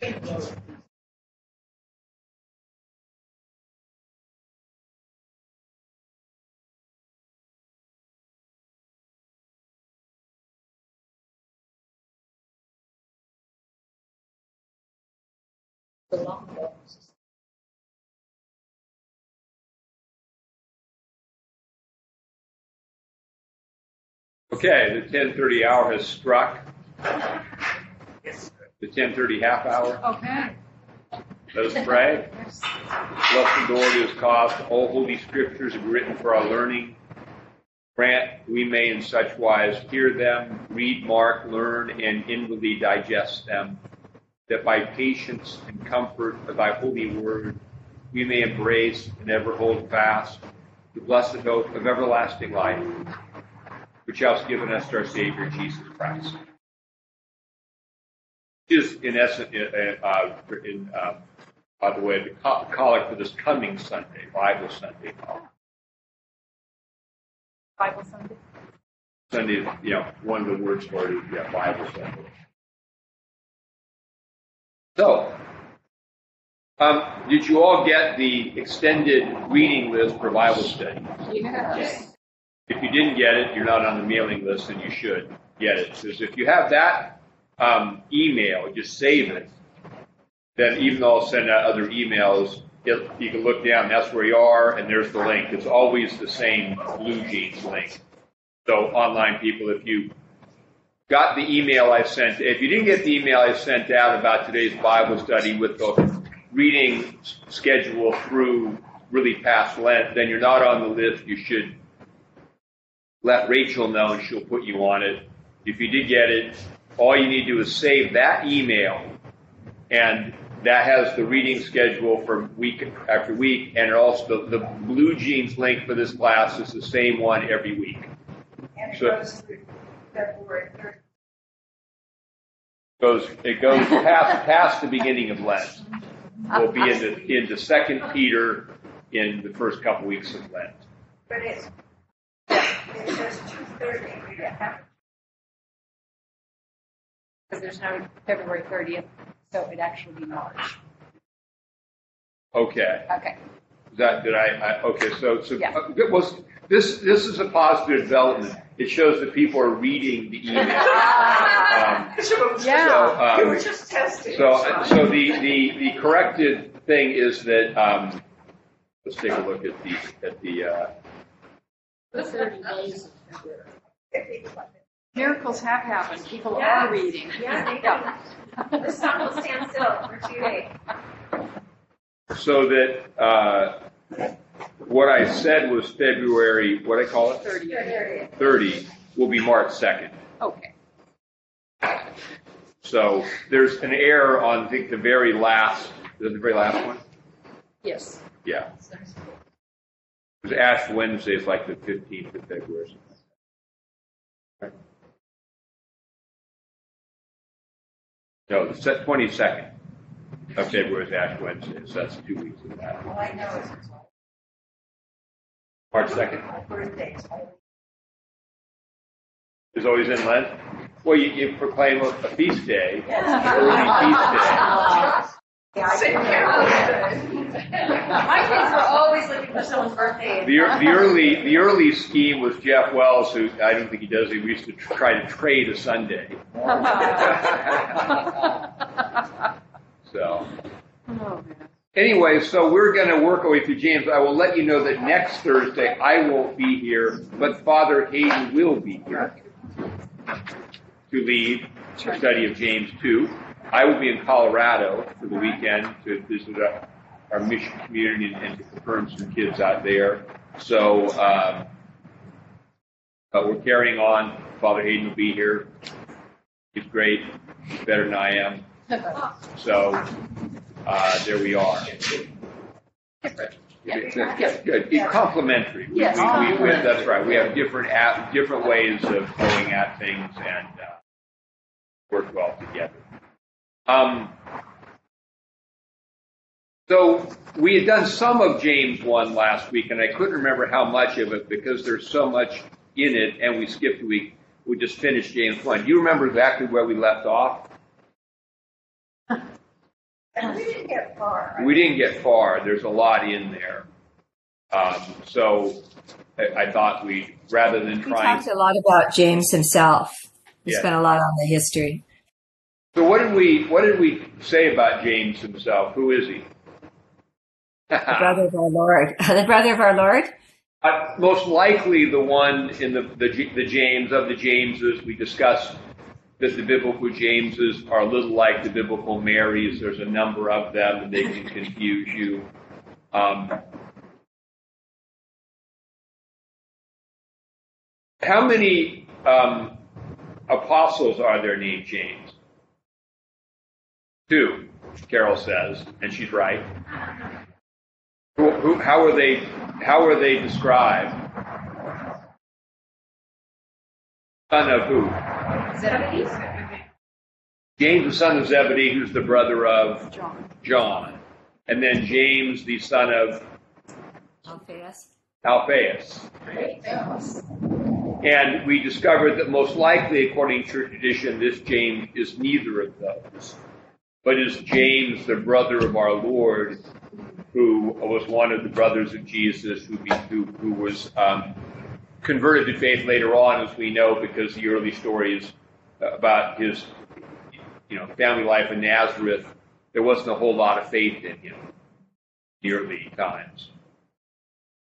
Okay, the ten thirty hour has struck. The ten thirty half hour. Okay. Let us pray. Blessed Lord, who has caused all holy scriptures to be written for our learning. Grant we may in such wise hear them, read, mark, learn, and inwardly digest them, that by patience and comfort of thy holy word we may embrace and ever hold fast the blessed hope of everlasting life, which thou hast given us to our Savior Jesus Christ. Is in essence, uh, uh, in, uh, by the way, the collect for this coming Sunday, Bible Sunday. Bible Sunday. Sunday, know, one of the words for it yeah, Bible Sunday. So, um, did you all get the extended reading list for Bible study? Yes. If you didn't get it, you're not on the mailing list, and you should get it. Because if you have that um, email, just save it. Then even though I'll send out other emails, it, you can look down. That's where you are, and there's the link. It's always the same BlueJeans link. So online people, if you got the email I sent, if you didn't get the email I sent out about today's Bible study with the reading schedule through really past Lent, then you're not on the list. You should let Rachel know and she'll put you on it. If you did get it, all you need to do is save that email and that has the reading schedule for week after week and also the, the BlueJeans link for this class is the same one every week. And it So- goes through February third. Goes, it goes past, past the beginning of Lent. We'll be into, into second Peter in the first couple weeks of Lent. But it's, it says two thirty. Because there's no February 30th, so it'd actually be March. Okay. Okay. That, did I, I, okay, so, so, Yeah. uh, good, well, this, this is a positive development. It shows that people are reading the email. Um, So, Yeah. We um, were just testing. So, uh, so the, the, the corrected thing is that, um, let's take a look at the, at the, uh, Miracles have happened. People Yes. are reading. Yes, they Yeah. The sun will stand still for two days. so that, uh, what I said was February, what I call it? 30th. Thirty will be March second. Okay. So there's an error on, I think, the very last, is it the very last one? Yes. Yeah. It was Ash Wednesday it's like the fifteenth of February. No, the twenty-second of February is Ash Wednesday, so that's two weeks of that. All I know is it's March second my birthday. is always in Lent. Well, you, you proclaim a, a feast day, Yes. early feast Yeah, I My kids were always looking for someone's birthday. The, the early, the early scheme was Jeff Wells, who I don't think he does. He used to try to trade a Sunday. So. Oh. Anyway, so we're going to work our way through James. I will let you know that next Thursday I won't be here, but Father Hayden will be here to lead the study of James 2. I will be in Colorado for the weekend to visit uh, our mission community and, confirm some kids out there. So, um, but we're carrying on. Father Hayden will be here. He's great. He's better than I am. So, uh, there we are. Good. It's complimentary. We- Yes. we- we- we- that's right. We have different at, different ways of going at things and uh, work well together. Um, so we had done some of James one last week, and I couldn't remember how much of it because there's so much in it, and we skipped a week. We just finished James one. Do you remember exactly where we left off? We didn't get far. right? We didn't get far. There's a lot in there. Um, so I, I thought we, rather than We trying. talked a lot about James himself. We Yeah. spent a lot on the history. So what did we, what did we say about James himself? Who is he? The brother of our Lord. the brother of our Lord? Uh, most likely the one in the, the, the James of the Jameses. We discussed that the biblical Jameses are a little like the biblical Marys. There's a number of them and they can confuse you. Um, how many um, apostles are there named James? Two, Carol says, and she's right. Who, how are they? How are they described? Son of who? Zebedee? James, the son of Zebedee, who's the brother of John. John, and then James, the son of Alphaeus. Alphaeus. Great. And we discovered that most likely, according to tradition, this James is neither of those, but is James, the brother of our Lord, who was one of the brothers of Jesus, who be, who, who was um, converted to faith later on, as we know, because the early stories about his, you know, family life in Nazareth, there wasn't a whole lot of faith in him in the early times.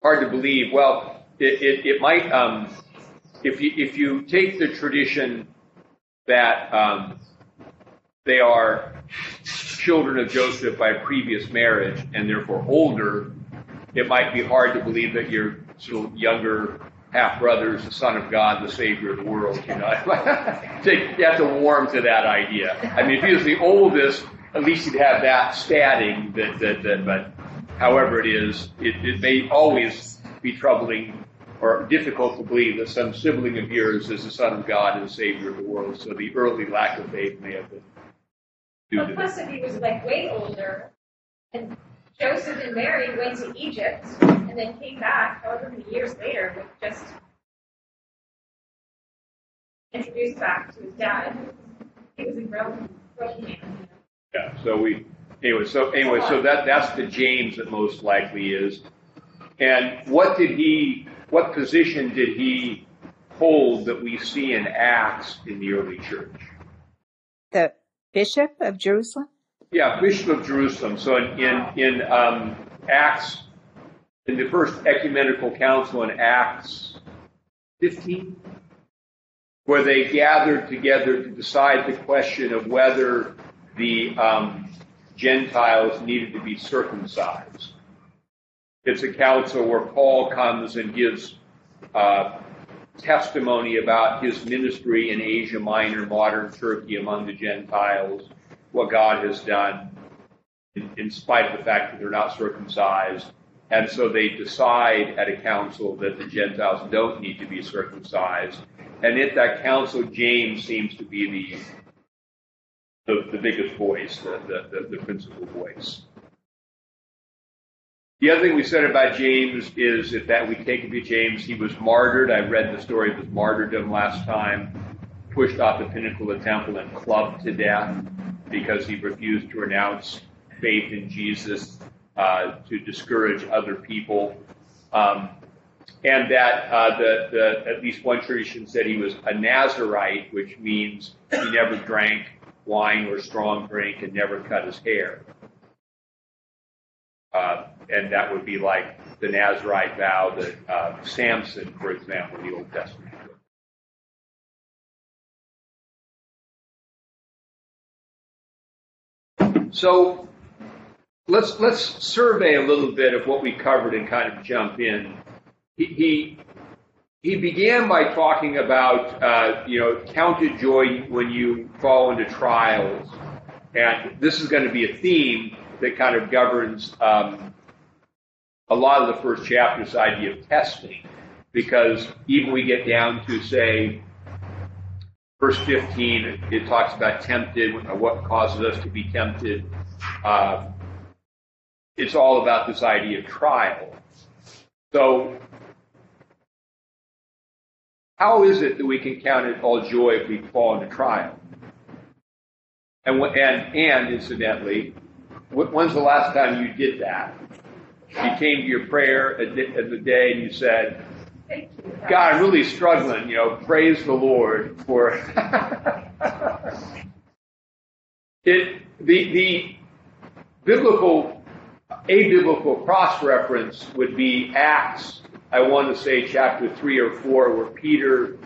Hard to believe. Well, it, it, it might. Um, if you if you take the tradition that um, they are children of Joseph by previous marriage and therefore older, it might be hard to believe that your sort of younger half brother is the Son of God, the Savior of the world. You know, you have to warm to that idea. I mean, if he was the oldest, at least you'd have that statting. That that, that but however it is, it, it may always be troubling or difficult to believe that some sibling of yours is the Son of God and the Savior of the world. So the early lack of faith may have been due But to plus, that. if he was like way older, and Joseph and Mary went to Egypt and then came back however many years later with just introduced back to his dad. He was a grown, grown man. Yeah. So we anyway. So anyway, so that that's the James that most likely is. And what did he? What position did he hold that we see in Acts in the early church? Bishop of Jerusalem? Yeah, Bishop of Jerusalem. So in in, in um, Acts, in the first ecumenical council in Acts 15, where they gathered together to decide the question of whether the um, Gentiles needed to be circumcised. It's a council where Paul comes and gives uh, testimony about his ministry in Asia Minor, modern Turkey, among the Gentiles, what God has done in, in spite of the fact that they're not circumcised. And so they decide at a council that the Gentiles don't need to be circumcised. And at that council, James seems to be the the, the biggest voice, the, the, the, the principal voice. The other thing we said about James is that, we take it to James, he was martyred. I read the story of his martyrdom last time, pushed off the pinnacle of the temple and clubbed to death because he refused to renounce faith in Jesus uh, to discourage other people. Um, and that uh, the, the at least one tradition said he was a Nazarite, which means he never drank wine or strong drink and never cut his hair. Uh, and that would be like the Nazarite vow that uh, Samson, for example, in the Old Testament. So let's let's survey a little bit of what we covered and kind of jump in. He he, he began by talking about uh, you know count it joy when you fall into trials, and this is going to be a theme that kind of governs um, a lot of the first chapter's idea of testing, because even we get down to say verse 15, it, talks about tempted, what causes us to be tempted. Uh, it's all about this idea of trial. So, how is it that we can count it all joy if we fall into trial? And, and, and incidentally, When's the last time you did that? You came to your prayer at the, at the day and you said, you. God, I'm really struggling, you know, praise the Lord for it the the biblical abiblical cross reference would be Acts, I want to say chapter three or four, where Peter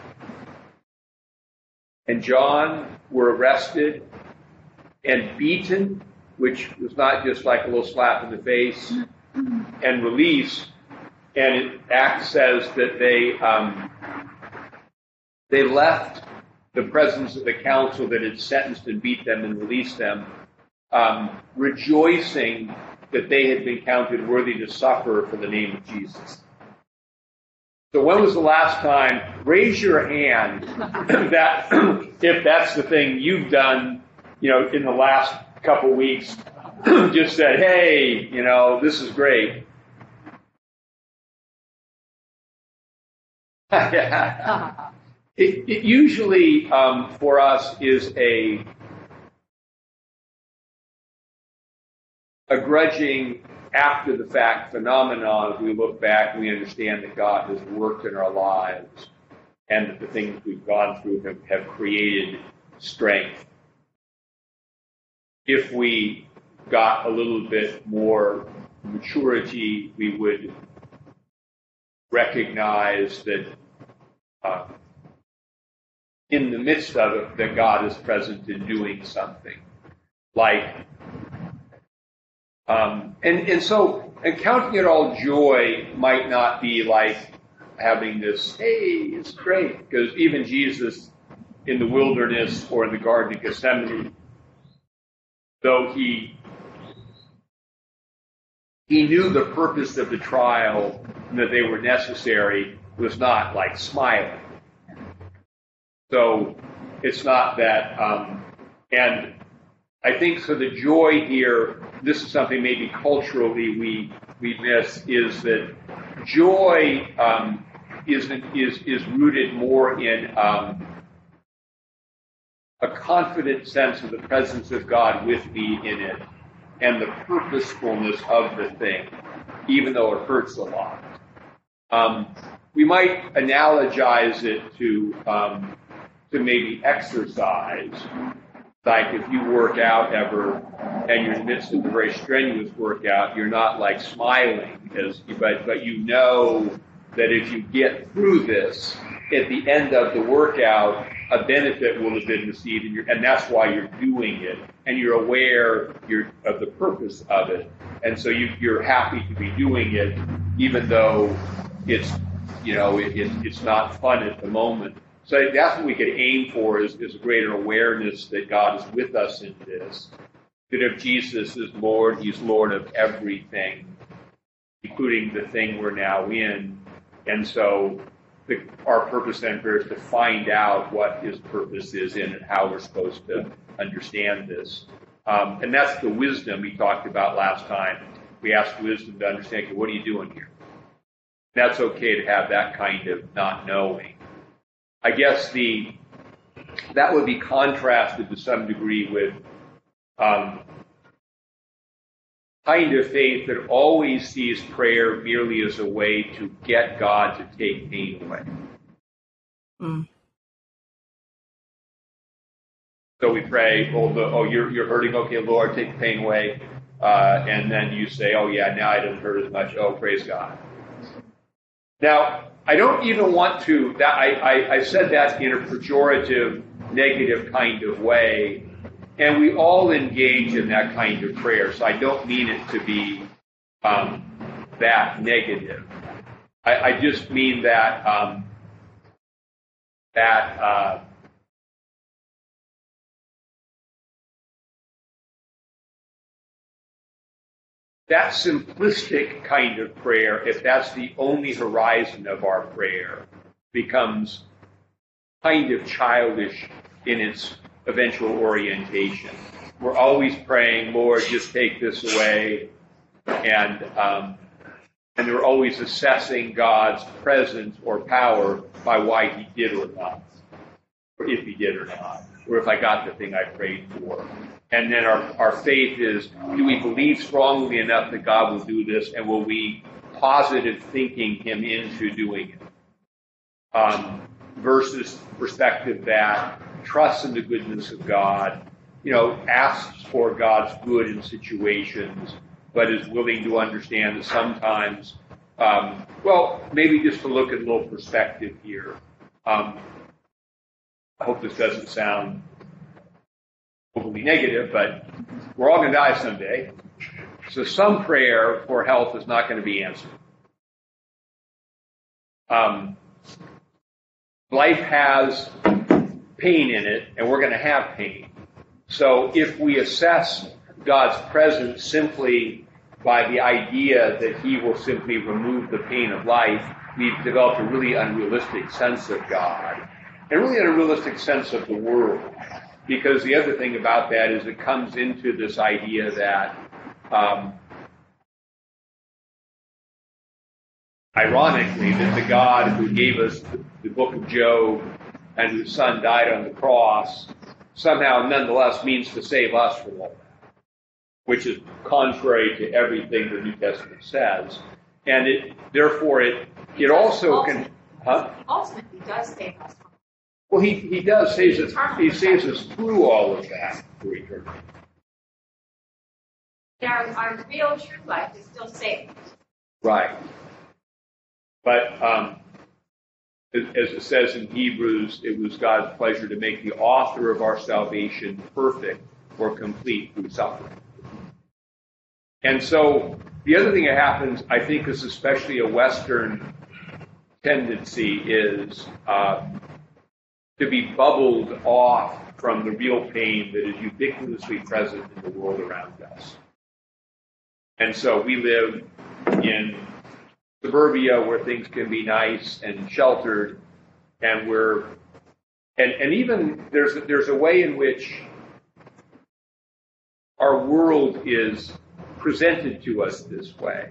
and John were arrested and beaten, which was not just like a little slap in the face, and release, And it, Acts says that they um, they left the presence of the council that had sentenced and beat them and released them, um, rejoicing that they had been counted worthy to suffer for the name of Jesus. So when was the last time? Raise your hand that if that's the thing you've done, you know, in the last couple weeks, just said, "Hey, you know, this is great." it, it usually um, for us is a a grudging after the fact phenomenon. If we look back, and we understand that God has worked in our lives and that the things we've gone through have, have created strength. If we got a little bit more maturity, we would recognize that uh, in the midst of it, that God is present in doing something. Like, um, and, and so, and counting it all joy might not be like having this, hey, it's great, because even Jesus in the wilderness or in the Garden of Gethsemane, though he he knew the purpose of the trial and that they were necessary was not like smiling. So it's not that, um, and I think so. The joy here, this is something maybe culturally we we miss, is that joy um, is is is rooted more in um, a confident sense of the presence of God with me in it and the purposefulness of the thing, even though it hurts a lot. Um, we might analogize it to um, to maybe exercise. Like if you work out ever and you're in the midst of a very strenuous workout, you're not like smiling as but but you know that if you get through this, at the end of the workout, a benefit will have been received, and, and that's why you're doing it, and you're aware you're, of the purpose of it, and so you, you're happy to be doing it, even though it's you know it, it, it's not fun at the moment. So that's what we could aim for is, is a greater awareness that God is with us in this. That if Jesus is Lord, He's Lord of everything, including the thing we're now in. And so the, our purpose then is to find out what His purpose is in and how we're supposed to understand this. Um, and that's the wisdom we talked about last time. We asked wisdom to understand, okay, what are you doing here? That's okay to have that kind of not knowing. I guess the that would be contrasted to some degree with um, kind of faith that always sees prayer merely as a way to get God to take pain away. Mm. So we pray, oh, the, oh you're, you're hurting, okay, Lord, take the pain away. Uh, and then you say, oh, yeah, now I don't hurt as much. Oh, praise God. Now, I don't even want to, that I, I, I said that in a pejorative, negative kind of way. And we all engage in that kind of prayer. So I don't mean it to be um, that negative. I, I, just mean that um, that uh, that simplistic kind of prayer, if that's the only horizon of our prayer, becomes kind of childish in its eventual orientation. We're always praying, Lord, just take this away, and um, and we're always assessing God's presence or power by why He did or not, or if He did or not, or if I got the thing I prayed for. And then our, our faith is, do we believe strongly enough that God will do this and will we positive thinking him into doing it? Um, versus perspective that trusts in the goodness of God, you know, asks for God's good in situations, but is willing to understand that sometimes, um, well, maybe just to look at a little perspective here. Um, I hope this doesn't sound overly negative, but we're all going to die someday. So some prayer for health is not going to be answered. Um, life has pain in it, and we're going to have pain. So if we assess God's presence simply by the idea that He will simply remove the pain of life, we've developed a really unrealistic sense of God and really an unrealistic sense of the world. Because the other thing about that is it comes into this idea that, um, ironically, that the God who gave us the, the book of Job and whose son died on the cross somehow nonetheless means to save us from all that, which is contrary to everything the New Testament says. And it, therefore, it, it also can, huh? Ultimately does save us from Well, he, he does saves us, he saves us through all of that for eternity. our, our real true life is still saved. Right. But um, as it says in Hebrews, it was God's pleasure to make the author of our salvation perfect or complete through suffering. And so the other thing that happens, I think, is especially a Western tendency, is uh, to be bubbled off from the real pain that is ubiquitously present in the world around us. And so we live in suburbia where things can be nice and sheltered, and we're and and even there's there's a way in which our world is presented to us this way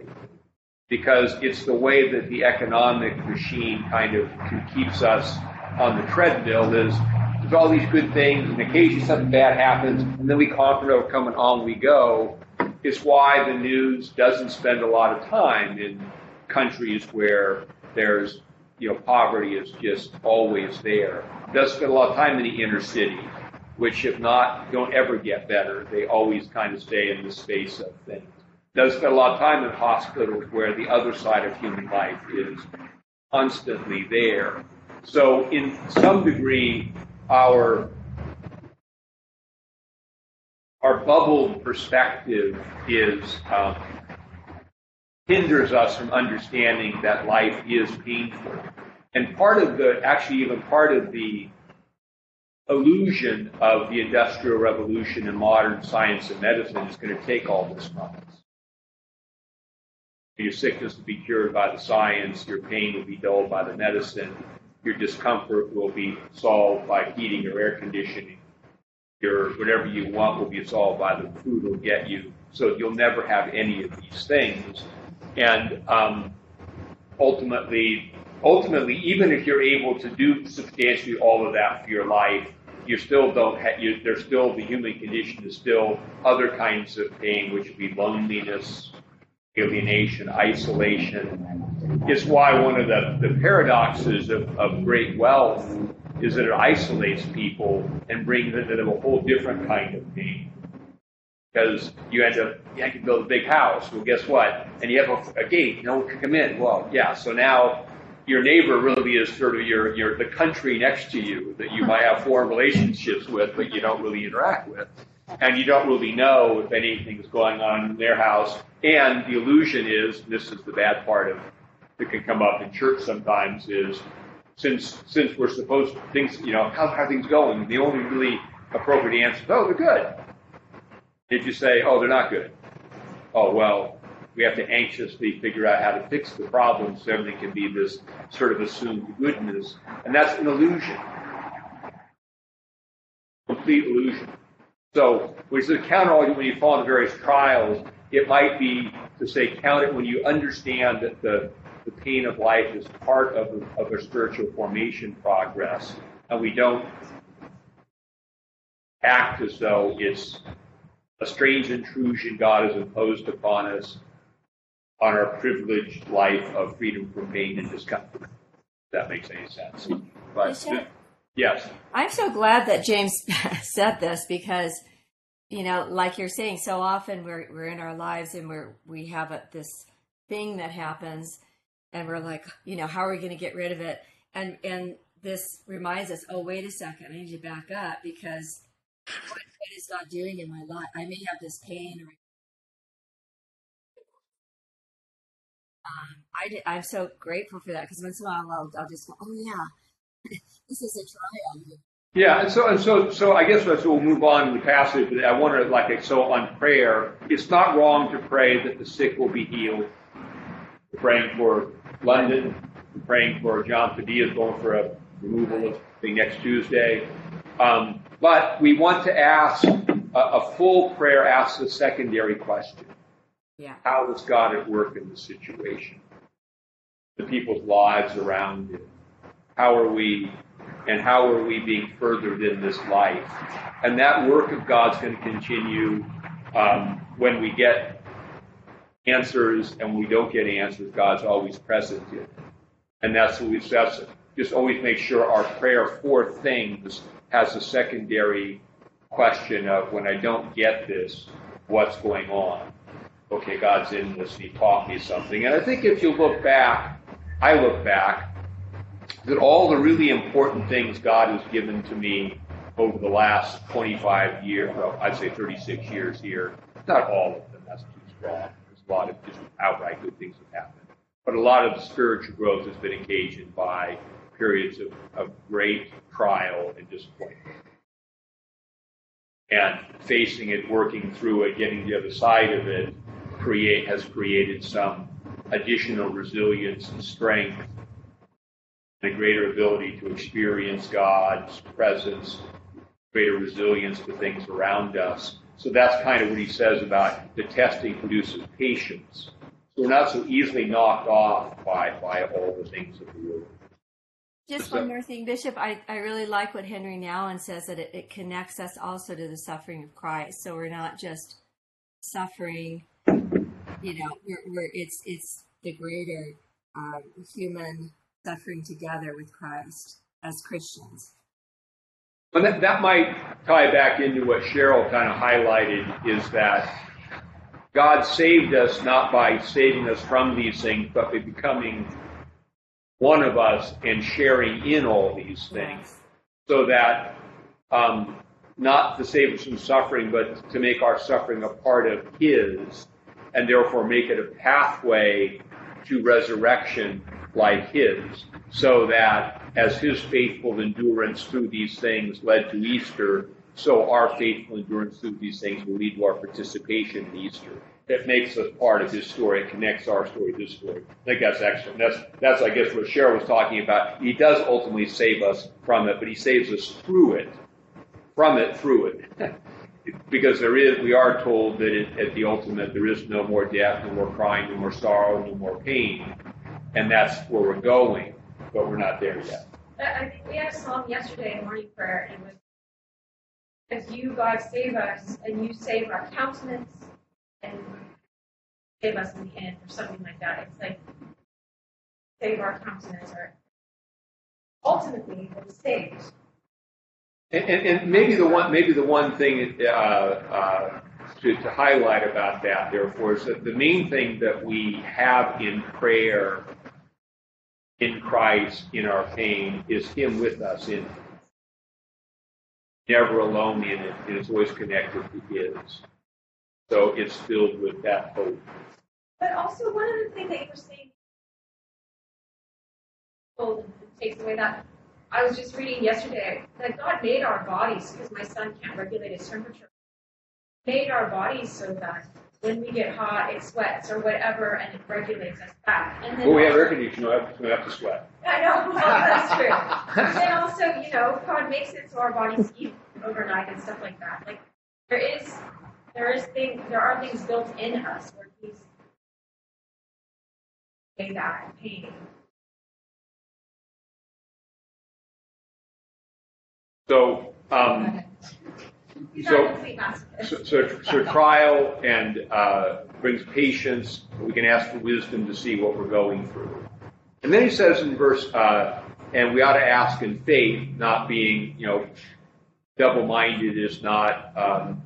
because it's the way that the economic machine kind of keeps us on the treadmill. Is there's all these good things and occasionally something bad happens and then we conquer overcome and on we go. It's why the news doesn't spend a lot of time in countries where there's you know poverty is just always there. Does spend a lot of time in the inner city which if not don't ever get better. They always kind of stay in the space of things. Does spend a lot of time in hospitals where the other side of human life is constantly there. So in some degree our our bubbled perspective is um, hinders us from understanding that life is painful. And part of the, actually, even part of the illusion of the Industrial Revolution and modern science and medicine is going to take all this from us. Your sickness will be cured by the science, your pain will be dulled by the medicine, your discomfort will be solved by heating or air conditioning, your whatever you want will be solved by the food will get you. So you'll never have any of these things. And um, ultimately, ultimately, even if you're able to do substantially all of that for your life, you still don't have. You, there's still the human condition is still other kinds of pain, which would be loneliness, alienation, isolation. It's why one of the, the paradoxes of, of great wealth is that it isolates people and brings into them a whole different kind of pain because you end up you have to build a big house. Well, guess what? And you have a, a, gate, no one can come in. Well, yeah. So now your neighbor really is sort of your your the country next to you that you might have foreign relationships with, but you don't really interact with, and you don't really know if anything's going on in their house. And the illusion is this is the bad part of that can come up in church sometimes is since since we're supposed to things you know how, how are things going the only really appropriate answer is oh they're good did you say, oh, they're not good? Oh, well, we have to anxiously figure out how to fix the problem so everything can be this sort of assumed goodness. And that's an illusion. Complete illusion. So, which is a counter argument when you fall into various trials, it might be to say count it when you understand that the, the pain of life is part of, of a spiritual formation progress, and we don't act as though it's a strange intrusion God has imposed upon us on our privileged life of freedom from pain and discomfort. If that makes any sense. But yes, I'm so glad that James said this because, you know, like you're saying, so often we're we're in our lives and we're we have a, this thing that happens, and we're like, you know, how are we going to get rid of it? And and this reminds us, oh, wait a second, I need to back up because is God doing in my life? I may have this pain. Or, um, I did, I'm so grateful for that because once in a while I'll, I'll just go, oh yeah, this is a trial. Yeah, and so and so so I guess so we'll move on to the passage. But I wonder, like, so on prayer, it's not wrong to pray that the sick will be healed. Praying for London. Praying for John Padilla going for a removal of the next Tuesday. Um, but we want to ask a, a full prayer. Asks a secondary question: Yeah. How is God at work in the situation? The people's lives around it. How are we and how are we being furthered in this life? And that work of God's going to continue um, when we get answers and we don't get answers. God's always present in it. And that's what we that's just always make sure our prayer for things has a secondary question of when I don't get this, what's going on? Okay, God's in this, He taught me something. And I think if you look back, I look back, that all the really important things God has given to me over the last 25 years, well, I'd say 36 years here, not all of them, that's too strong. There's a lot of just outright good things have happened. But a lot of the spiritual growth has been occasioned by periods of, of great trial and disappointment. And facing it, working through it, getting the other side of it, create has created some additional resilience and strength and a greater ability to experience God's presence, greater resilience to things around us. So that's kind of what he says about the testing produces patience. So we're not so easily knocked off by, by all the things of the world. Just one more thing, Bishop. I, I really like what Henri Nouwen says that it, it connects us also to the suffering of Christ. So we're not just suffering, you know, we're, we're it's it's the greater um, human suffering together with Christ as Christians. But that, that might tie back into what Cheryl kind of highlighted is that God saved us not by saving us from these things, but by becoming one of us and sharing in all these things. Yes. So that um, not to save us from suffering, but to make our suffering a part of His, and therefore make it a pathway to resurrection like His, so that as His faithful endurance through these things led to Easter, so our faithful endurance through these things will lead to our participation in Easter. It makes us part of His story. It connects our story to His story. I think that's excellent. That's that's I guess what Cheryl was talking about. He does ultimately save us from it, but He saves us through it from it through it. because there is, we are told that it, at the ultimate, there is no more death, no more crying, no more sorrow, no more pain. And that's where we're going, but we're not there yet. I I think we had a song yesterday in morning prayer, and it was, as you, God, save us, and you save our countenance, and save us in the end, or something like that. It's like, save our countenance, or ultimately, we're saved. And, and, and maybe the one, maybe the one thing uh, uh, to, to highlight about that, therefore, is that the main thing that we have in prayer in Christ in our pain is Him with us in. Never alone in it. And It is always connected to His. So it's filled with that hope. But also, one of the things that you were saying, well, takes away that. I was just reading yesterday that God made our bodies because my son can't regulate his temperature. Made our bodies so that when we get hot, it sweats or whatever, and it regulates us back. And then Well, we have air conditioning, we have, we have to sweat. I know, well, that's true. and then also, you know, God makes it so our bodies heat overnight and stuff like that. Like there is, there is thing, there are things built in us where He's that pain. So, um, So- not a complete masochist. So, so, so trial and uh, brings patience. We can ask for wisdom to see what we're going through. And then he says in verse, uh, and we ought to ask in faith, not being, you know, double-minded, is not um,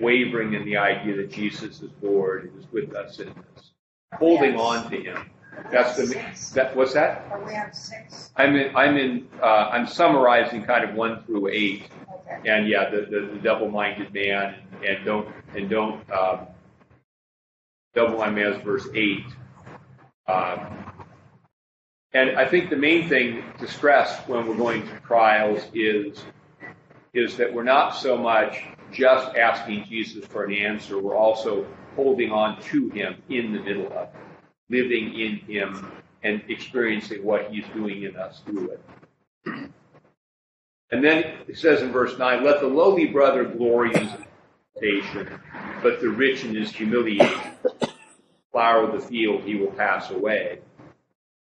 wavering in the idea that Jesus is Lord and is with us in this, holding on to Him. That's the that. What's that? Are we on six? I'm in. I'm in. Uh, I'm summarizing kind of one through eight. Okay. And yeah, the, the, the double-minded man, and don't and don't um, double-minded man is verse eight. Um, and I think the main thing to stress when we're going through trials is is that we're not so much just asking Jesus for an answer. We're also holding on to Him in the middle of it, living in Him, and experiencing what He's doing in us through it. And then it says in verse 9, let the lowly brother glory in his temptation, but the rich in his humiliation. Flower of the field, he will pass away.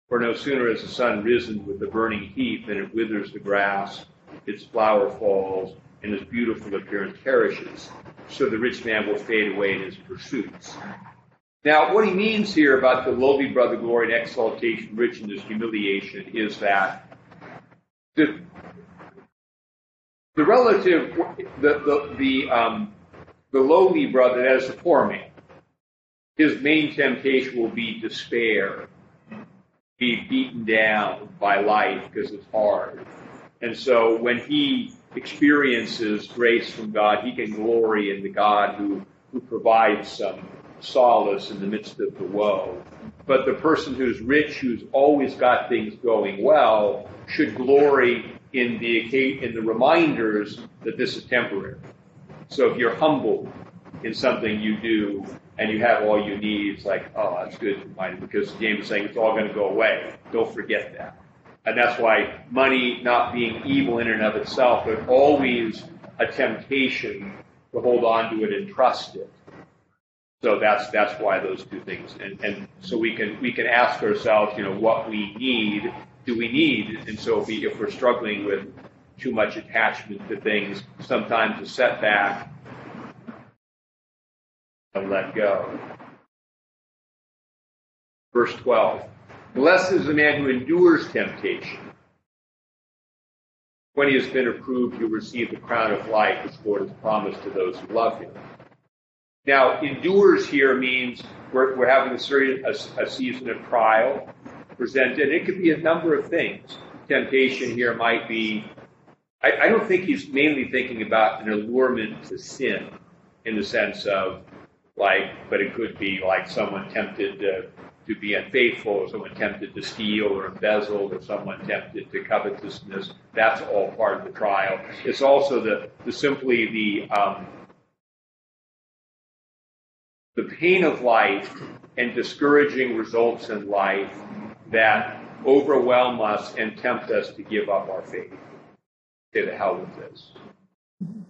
For no sooner has the sun risen with the burning heat than it withers the grass, its flower falls, and his beautiful appearance perishes. So the rich man will fade away in his pursuits. Now, what he means here about the lowly brother glory and exaltation, rich in his humiliation, is that the, the relative, the the the um, the lowly brother, that is the poor man, his main temptation will be despair, be beaten down by life because it's hard, and so when he experiences grace from God, he can glory in the God who who provides some solace in the midst of the woe. But the person who's rich, who's always got things going well, should glory in the in the reminders that this is temporary. So if you're humble in something you do and you have all you need, it's like, oh, that's good because James is saying it's all going to go away. Don't forget that. And that's why money not being evil in and of itself, but always a temptation to hold on to it and trust it. So that's that's why those two things, and and so we can we can ask ourselves, you know, what we need. Do we need? And so if, we, if we're struggling with too much attachment to things, sometimes a setback, and let go. Verse twelve: Blessed is the man who endures temptation. When he has been approved, he'll receive the crown of life which the Lord has promised to those who love him. Now, endures here means we're, we're having a, serious, a, a season of trial presented. It could be a number of things. Temptation here might be, I, I don't think he's mainly thinking about an allurement to sin in the sense of like, but it could be like someone tempted to, to be unfaithful, or someone tempted to steal or embezzle, or someone tempted to covetousness. That's all part of the trial. It's also the, the simply the, um, the pain of life and discouraging results in life that overwhelm us and tempt us to give up our faith. Say the hell with this.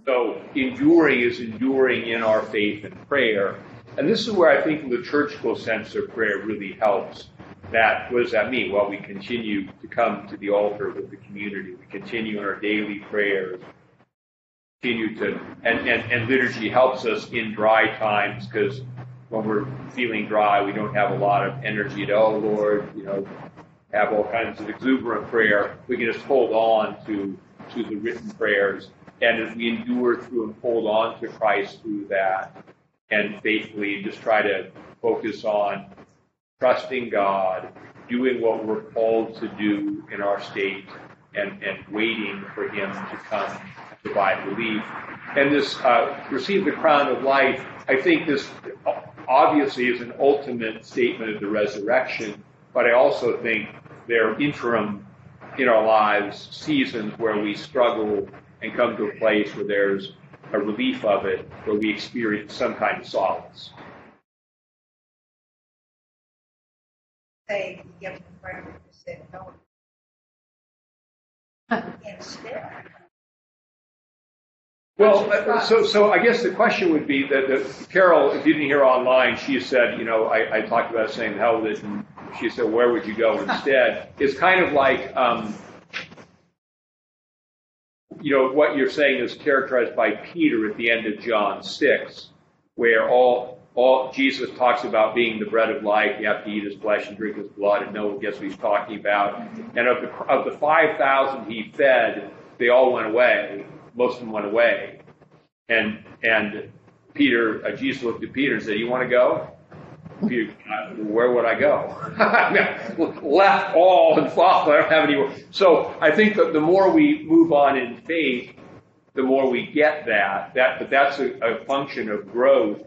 So enduring is enduring in our faith and prayer. And this is where I think the liturgical sense of prayer really helps. That what does that mean? Well, we continue to come to the altar with the community. We continue in our daily prayers. Continue to and, and, and liturgy helps us in dry times because when we're feeling dry, we don't have a lot of energy to, oh Lord, you know, have all kinds of exuberant prayer. We can just hold on to, to the written prayers. And as we endure through and hold on to Christ through that and faithfully just try to focus on trusting God, doing what we're called to do in our state and, and waiting for Him to come to provide relief. And this, uh, receive the crown of life, I think this obviously is an ultimate statement of the resurrection, but I also think there are interim in our lives seasons where we struggle and come to a place where there's a relief of it, where we experience some kind of solace. say, give the prayer no. Instead. Well, uh, so so I guess the question would be that, that Carol, if you didn't hear online, she said, you know, I, I talked about saying hell with it, and she said, where would you go instead? It's kind of like, um, you know, what you're saying is characterized by Peter at the end of John 6, where all, all Jesus talks about being the bread of life. You have to eat his flesh and drink his blood, and no one gets what he's talking about. And of the, of the 5,000 he fed, they all went away. Most of them went away. And, and Peter, uh, Jesus looked at Peter and said, You want to go? Uh, where would I go? Left all and follow. I don't have any. So I think that the more we move on in faith, the more we get that. That, but that's a, a function of growth.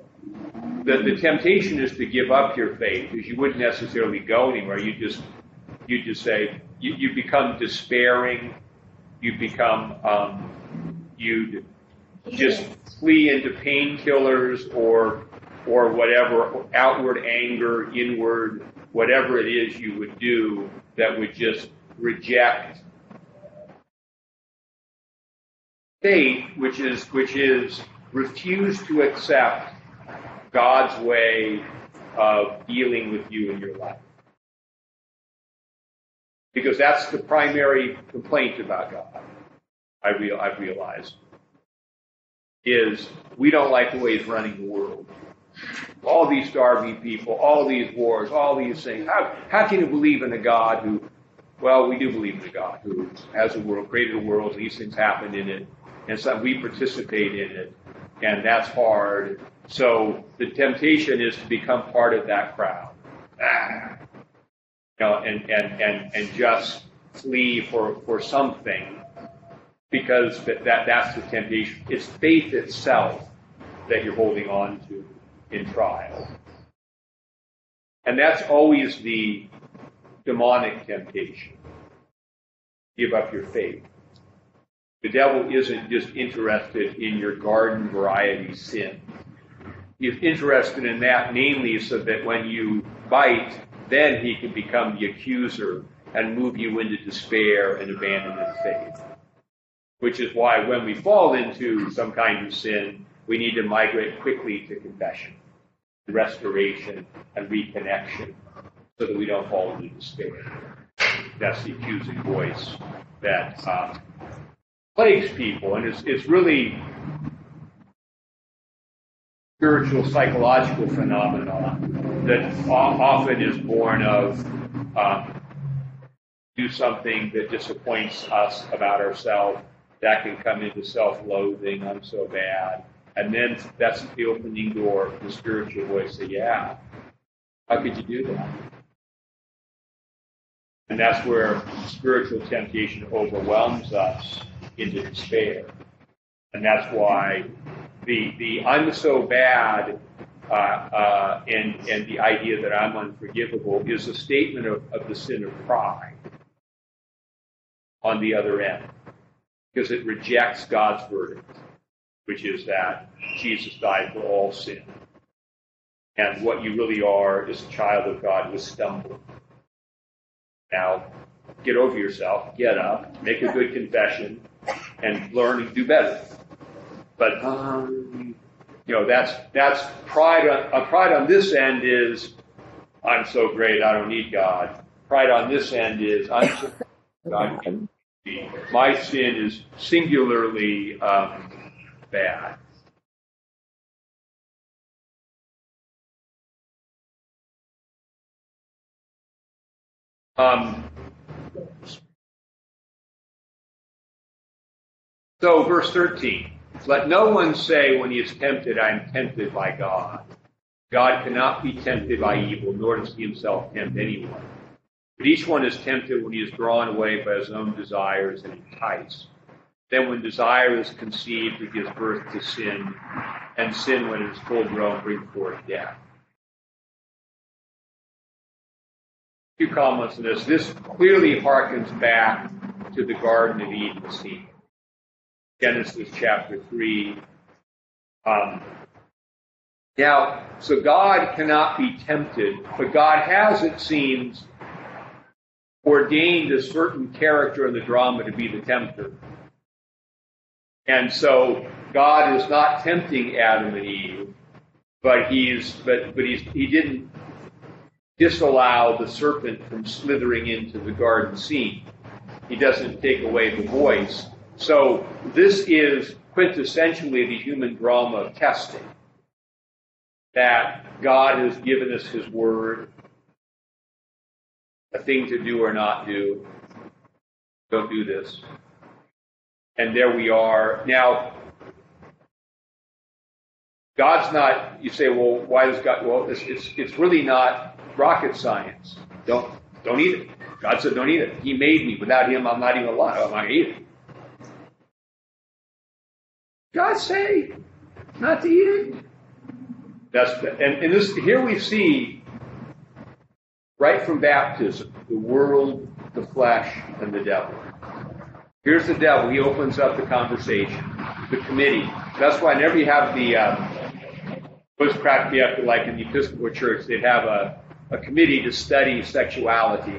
The, the temptation is to give up your faith because you wouldn't necessarily go anywhere. You just, you just say, you, you become despairing. You become, um, you'd just flee into painkillers or or whatever outward anger, inward, whatever it is you would do that would just reject faith, which is which is refuse to accept God's way of dealing with you in your life. Because that's the primary complaint about God. I real I realize is we don't like the way he's running the world. All these starving people, all these wars, all these things. How, how can you believe in a God who, well, we do believe in a God who has a world, created a world, these things happen in it, and so we participate in it, and that's hard. So the temptation is to become part of that crowd. Ah. You know, and, and, and, and just flee for, for something because that, that that's the temptation. It's faith itself that you're holding on to in trial. And that's always the demonic temptation. Give up your faith. The devil isn't just interested in your garden variety sin. He's interested in that mainly so that when you bite, then he can become the accuser and move you into despair and abandon abandonment faith which is why when we fall into some kind of sin, we need to migrate quickly to confession, restoration, and reconnection so that we don't fall into despair. That's the accusing voice that uh, plagues people, and it's, it's really spiritual psychological phenomenon that often is born of um, do something that disappoints us about ourselves that can come into self-loathing. I'm so bad. And then that's the opening door the spiritual voice say, yeah, how could you do that? And that's where spiritual temptation overwhelms us into despair. And that's why the, the I'm so bad uh, uh, and, and the idea that I'm unforgivable is a statement of, of the sin of pride on the other end because it rejects God's verdict, which is that Jesus died for all sin. And what you really are is a child of God who is stumbling. Now, get over yourself, get up, make a good confession, and learn to do better. But um, you know that's that's pride. On, uh, pride on this end is I'm so great, I don't need God. Pride on this end is I'm so God my sin is singularly um, bad. Um, so, verse 13 Let no one say when he is tempted, I am tempted by God. God cannot be tempted by evil, nor does he himself tempt anyone. But each one is tempted when he is drawn away by his own desires and enticed. Then, when desire is conceived, it gives birth to sin, and sin, when it is full grown, brings forth death. A few comments on this. This clearly harkens back to the Garden of Eden scene. Genesis chapter 3. Um, now, so God cannot be tempted, but God has, it seems, ordained a certain character in the drama to be the tempter. And so God is not tempting Adam and Eve, but he's but but he's he didn't disallow the serpent from slithering into the garden scene. He doesn't take away the voice. So this is quintessentially the human drama of testing. That God has given us His Word, a thing to do or not do. Don't do this. And there we are. Now, God's not, you say, well, why does God, well, it's, it's, it's really not rocket science. Don't, don't eat it. God said, don't eat it. He made me. Without Him, I'm not even alive. I'm not to eat it. God say not to eat it? That's the, and, and this here we see right from baptism the world, the flesh, and the devil. Here's the devil. He opens up the conversation, the committee. That's why whenever you have the um, was cracked me up like in the Episcopal Church, they'd have a, a committee to study sexuality,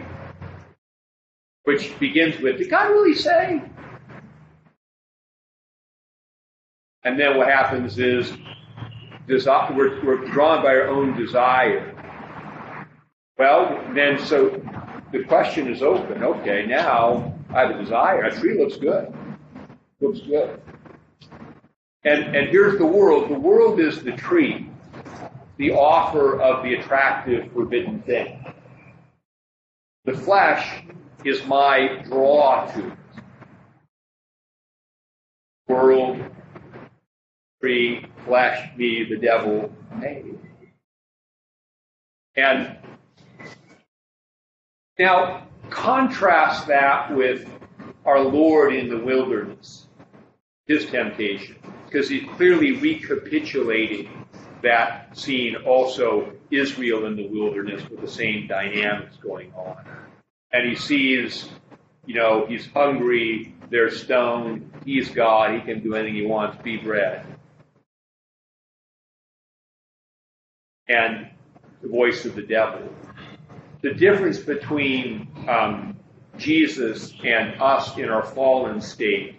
which begins with, "Did God really say?" And then what happens is we're, we're drawn by our own desire. Well, then, so the question is open. Okay, now I have a desire. A tree looks good. Looks good. And, and here's the world. The world is the tree, the offer of the attractive, forbidden thing. The flesh is my draw to it. World, tree, flesh, me, the devil, me. And now contrast that with our Lord in the wilderness, his temptation, because he's clearly recapitulating that scene also Israel in the wilderness with the same dynamics going on. And he sees, you know, he's hungry, they're stoned, he's God, he can do anything he wants, be bread. and the voice of the devil. The difference between um, Jesus and us in our fallen state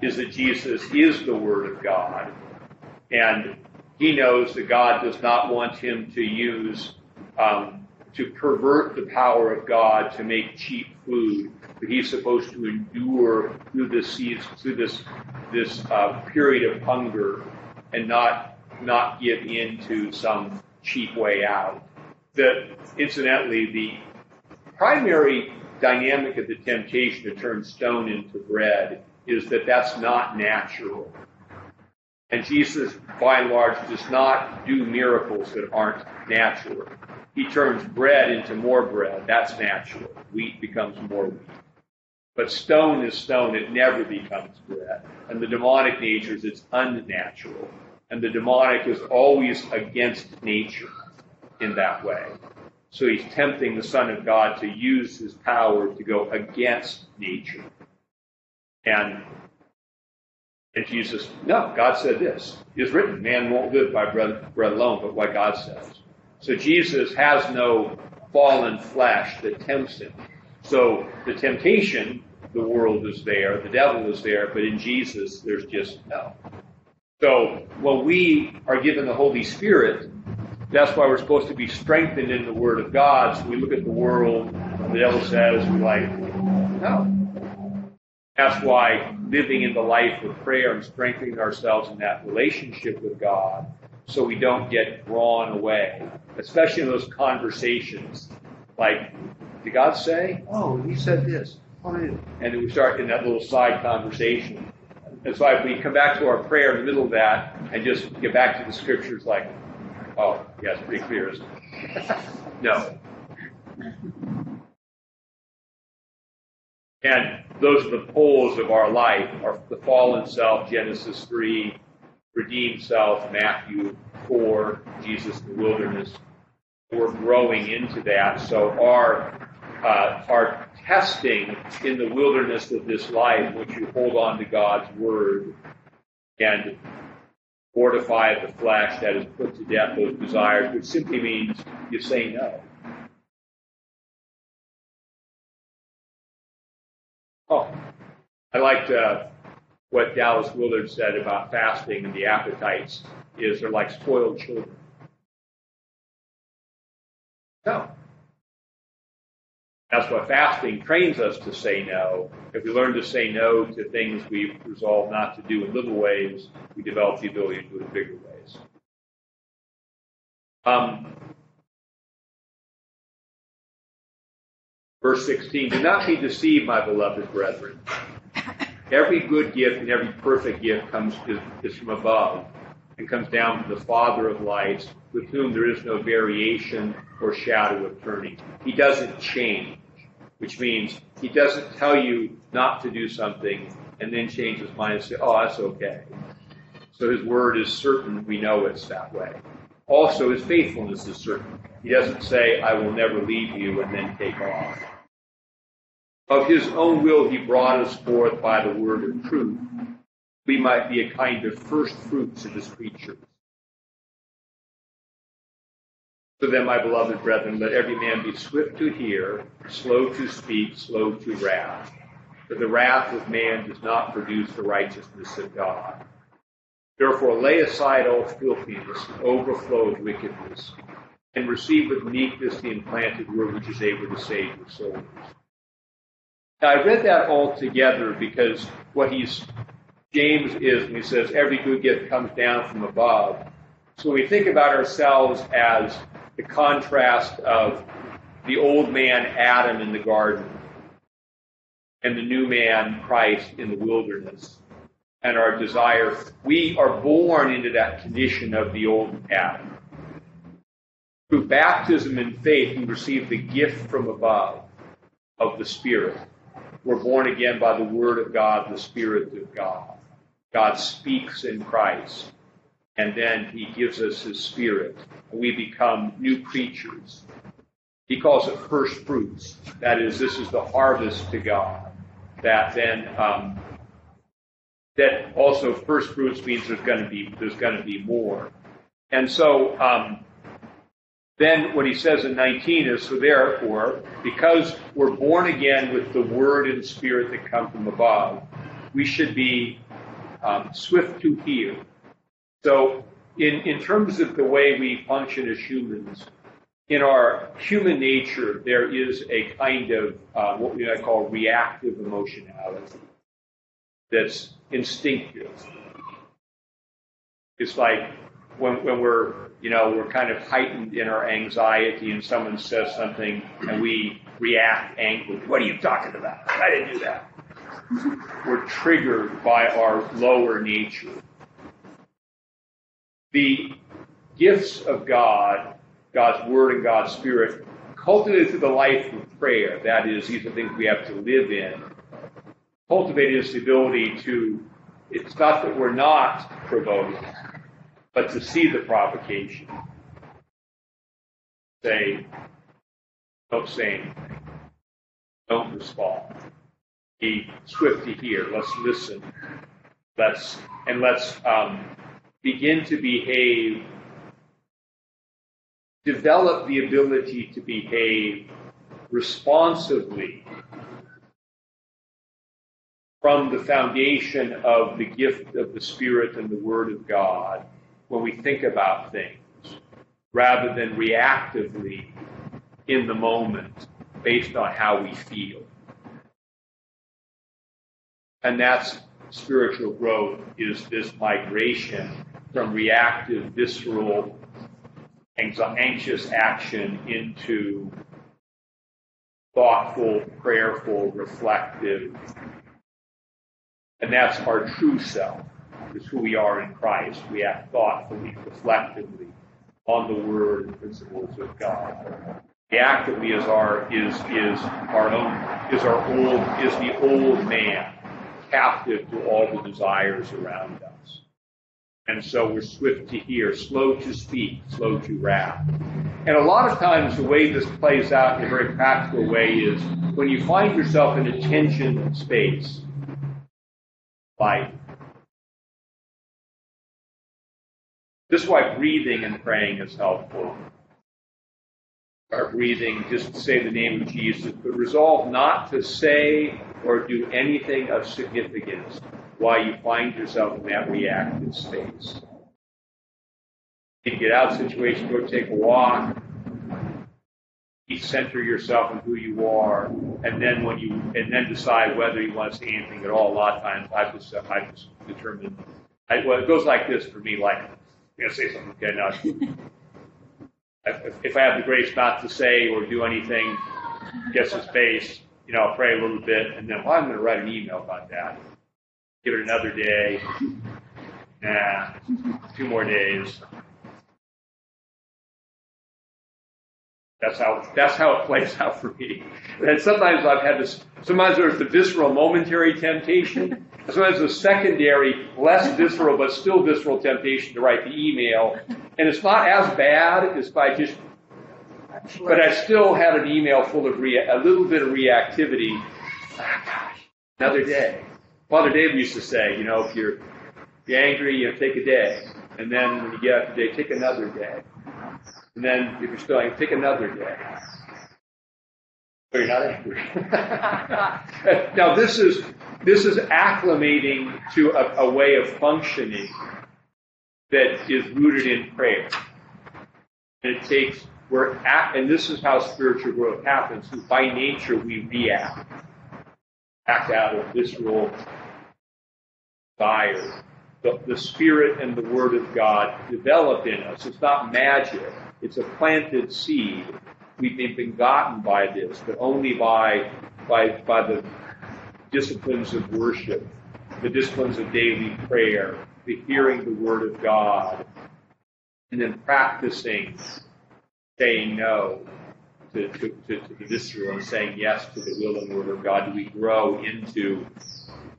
is that Jesus is the Word of God, and he knows that God does not want him to use um, to pervert the power of God to make cheap food, but he's supposed to endure through this season, through this this uh, period of hunger, and not not give in to some cheap way out. That incidentally, the primary dynamic of the temptation to turn stone into bread is that that's not natural. And Jesus, by and large, does not do miracles that aren't natural. He turns bread into more bread. That's natural. Wheat becomes more wheat. But stone is stone. It never becomes bread. And the demonic nature is it's unnatural. And the demonic is always against nature in that way. So he's tempting the Son of God to use his power to go against nature. And and Jesus, no, God said this. It is written, man won't live by bread, bread alone, but what God says. So Jesus has no fallen flesh that tempts him. So the temptation, the world is there, the devil is there, but in Jesus, there's just no. So when we are given the Holy Spirit, that's why we're supposed to be strengthened in the Word of God. So we look at the world, the devil says, we like, no. That's why living in the life of prayer and strengthening ourselves in that relationship with God so we don't get drawn away, especially in those conversations. Like, did God say? Oh, he said this. And then we start in that little side conversation. And so if we come back to our prayer in the middle of that and just get back to the scriptures like, oh, yeah, it's pretty clear, isn't it? no. And those are the poles of our life, are the fallen self, Genesis 3, redeemed self, Matthew 4, Jesus in the wilderness. We're growing into that. So our uh, our testing in the wilderness of this life, which you hold on to God's word and fortify the flesh that is put to death those desires, which simply means you say no. Oh, I liked uh, what Dallas Willard said about fasting and the appetites is they're like spoiled children. No. That's why fasting trains us to say no. If we learn to say no to things we've resolved not to do in little ways, we develop the ability to do it in bigger ways. Um, verse 16 Do not be deceived, my beloved brethren. Every good gift and every perfect gift comes is, is from above and comes down from the Father of lights, with whom there is no variation or shadow of turning. He doesn't change, which means he doesn't tell you not to do something and then change his mind and say, oh, that's okay. So his word is certain. We know it's that way. Also, his faithfulness is certain. He doesn't say, I will never leave you and then take off. Of his own will, he brought us forth by the word of truth. We might be a kind of first fruits of his creatures. So then, my beloved brethren, let every man be swift to hear, slow to speak, slow to wrath. For the wrath of man does not produce the righteousness of God. Therefore, lay aside all filthiness and overflow of wickedness, and receive with meekness the implanted word which is able to save your souls. Now, I read that all together because what he's James is when he says every good gift comes down from above. So when we think about ourselves as the contrast of the old man Adam in the garden and the new man Christ in the wilderness and our desire, we are born into that condition of the old Adam. Through baptism and faith, we receive the gift from above of the Spirit. We're born again by the Word of God, the Spirit of God. God speaks in Christ, and then He gives us His Spirit, we become new creatures. He calls it first fruits. That is, this is the harvest to God. That then, um, that also first fruits means there's going to be there's going to be more. And so, um, then what he says in 19 is so therefore, because we're born again with the Word and Spirit that come from above, we should be um, swift to hear. So, in, in terms of the way we function as humans, in our human nature, there is a kind of uh, what we might call reactive emotionality that's instinctive. It's like when, when we're, you know, we're kind of heightened in our anxiety and someone says something and we react angrily. What are you talking about? I didn't do that we're triggered by our lower nature. The gifts of God, God's Word and God's Spirit, cultivated through the life of prayer, that is, these are things we have to live in, cultivated is the ability to, it's not that we're not provoked, but to see the provocation. Say, don't say anything. Don't respond be swift to hear. Let's listen. Let's and let's um, begin to behave. Develop the ability to behave responsibly from the foundation of the gift of the Spirit and the Word of God when we think about things, rather than reactively in the moment based on how we feel. And that's spiritual growth is this migration from reactive, visceral, anxious action into thoughtful, prayerful, reflective. And that's our true self, is who we are in Christ. We act thoughtfully, reflectively on the word and principles of God. Reactively is our is is our own is our old is the old man captive to all the desires around us. And so we're swift to hear, slow to speak, slow to wrath. And a lot of times the way this plays out in a very practical way is when you find yourself in a tension space, like this is why breathing and praying is helpful. Our breathing, just say the name of Jesus, but resolve not to say or do anything of significance while you find yourself in that reactive space. You get out situation, go take a walk, center yourself on who you are, and then when you and then decide whether you want to say anything at all. A lot of times, I just I just determine. I, well, it goes like this for me. Like, I'm gonna say something. Okay, now, if, if I have the grace not to say or do anything, gets his face, you know, I'll pray a little bit, and then well, I'm gonna write an email about that. Give it another day. Nah, two more days. That's how that's how it plays out for me. And sometimes I've had this. Sometimes there's the visceral, momentary temptation. Sometimes the secondary, less visceral but still visceral temptation to write the email, and it's not as bad as by just. But I still had an email full of rea- a little bit of reactivity. Ah, gosh, another day. Father Dave used to say, you know, if you're, if you're angry, you know, take a day, and then when you get out the day, take another day. And then if you're still angry, take another day. So you're not angry. now this is this is acclimating to a, a way of functioning that is rooted in prayer. And it takes we're at, and this is how spiritual growth happens. By nature, we react, act out of visceral desire. The, the Spirit and the Word of God develop in us. It's not magic. It's a planted seed. We've been begotten by this, but only by, by, by the disciplines of worship, the disciplines of daily prayer, the hearing the Word of God, and then practicing saying no to, to, to, to the visceral and saying yes to the will and Word of God. Do we grow into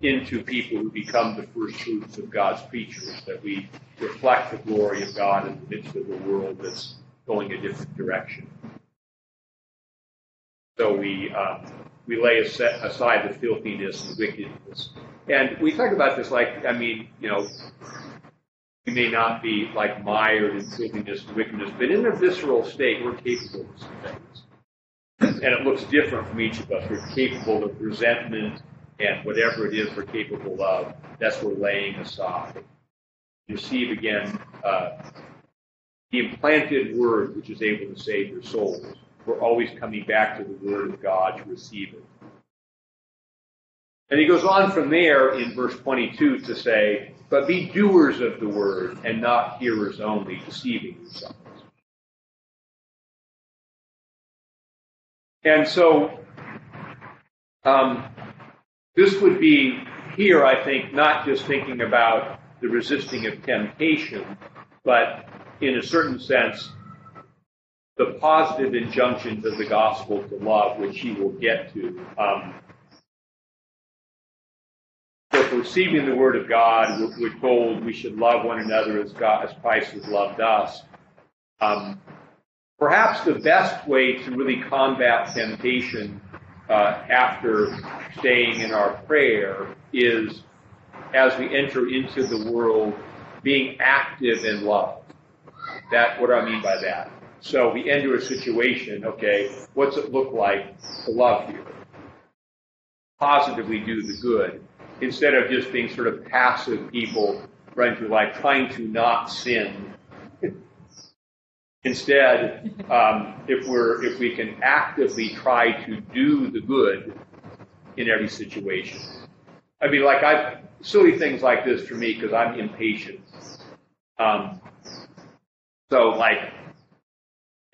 into people who become the first fruits of God's creatures, that we reflect the glory of God in the midst of a world that's going a different direction. So we um, we lay aside the filthiness and wickedness, and we talk about this like I mean, you know, we may not be like mired in filthiness and wickedness, but in a visceral state, we're capable of some things, and it looks different from each of us. We're capable of resentment and whatever it is we're capable of. That's we're laying aside. Receive again. Uh, the implanted word which is able to save your souls. We're always coming back to the word of God to receive it. And he goes on from there in verse 22 to say, But be doers of the word and not hearers only, deceiving yourselves. And so, um, this would be here, I think, not just thinking about the resisting of temptation, but in a certain sense, the positive injunctions of the gospel to love, which he will get to. Um, so receiving the word of God, we're, we're, told we should love one another as God, as Christ has loved us. Um, perhaps the best way to really combat temptation uh, after staying in our prayer is as we enter into the world, being active in love. That what do I mean by that? So we enter a situation, okay, what's it look like to love here? Positively do the good, instead of just being sort of passive people running through life trying to not sin. Instead, um, if we're if we can actively try to do the good in every situation. I mean, like I silly things like this for me because I'm impatient. Um, so like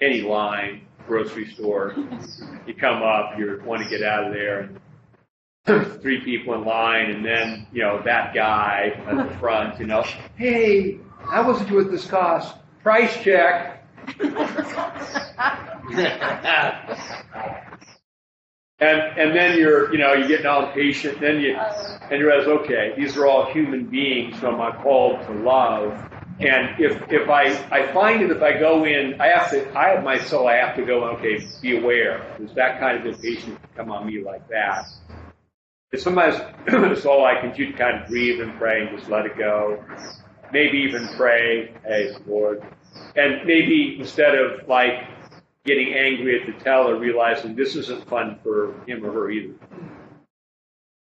any line, grocery store, you come up, you want to get out of there, and three people in line, and then you know that guy at the front, you know, hey, how much would this cost? Price check. and and then you're you know you're getting all impatient. Then you and you realize, okay, these are all human beings whom I'm called to love and if, if I, I find that if I go in, I have to, I have my soul, I have to go, okay, be aware. There's that kind of impatience come on me like that. And sometimes it's all I can do kind of breathe and pray and just let it go. Maybe even pray, hey, Lord. And maybe instead of like getting angry at the teller, realizing this isn't fun for him or her either.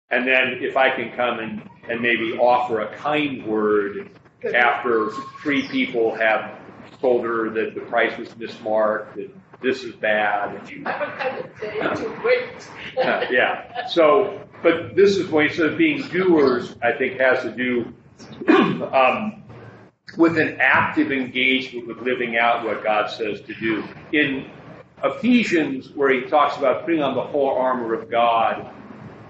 And then if I can come and, and maybe offer a kind word after three people have told her that the price was mismarked, that this is bad. Uh, yeah. So, but this is what instead of being doers, I think has to do um, with an active engagement with living out what God says to do. In Ephesians, where he talks about putting on the whole armor of God,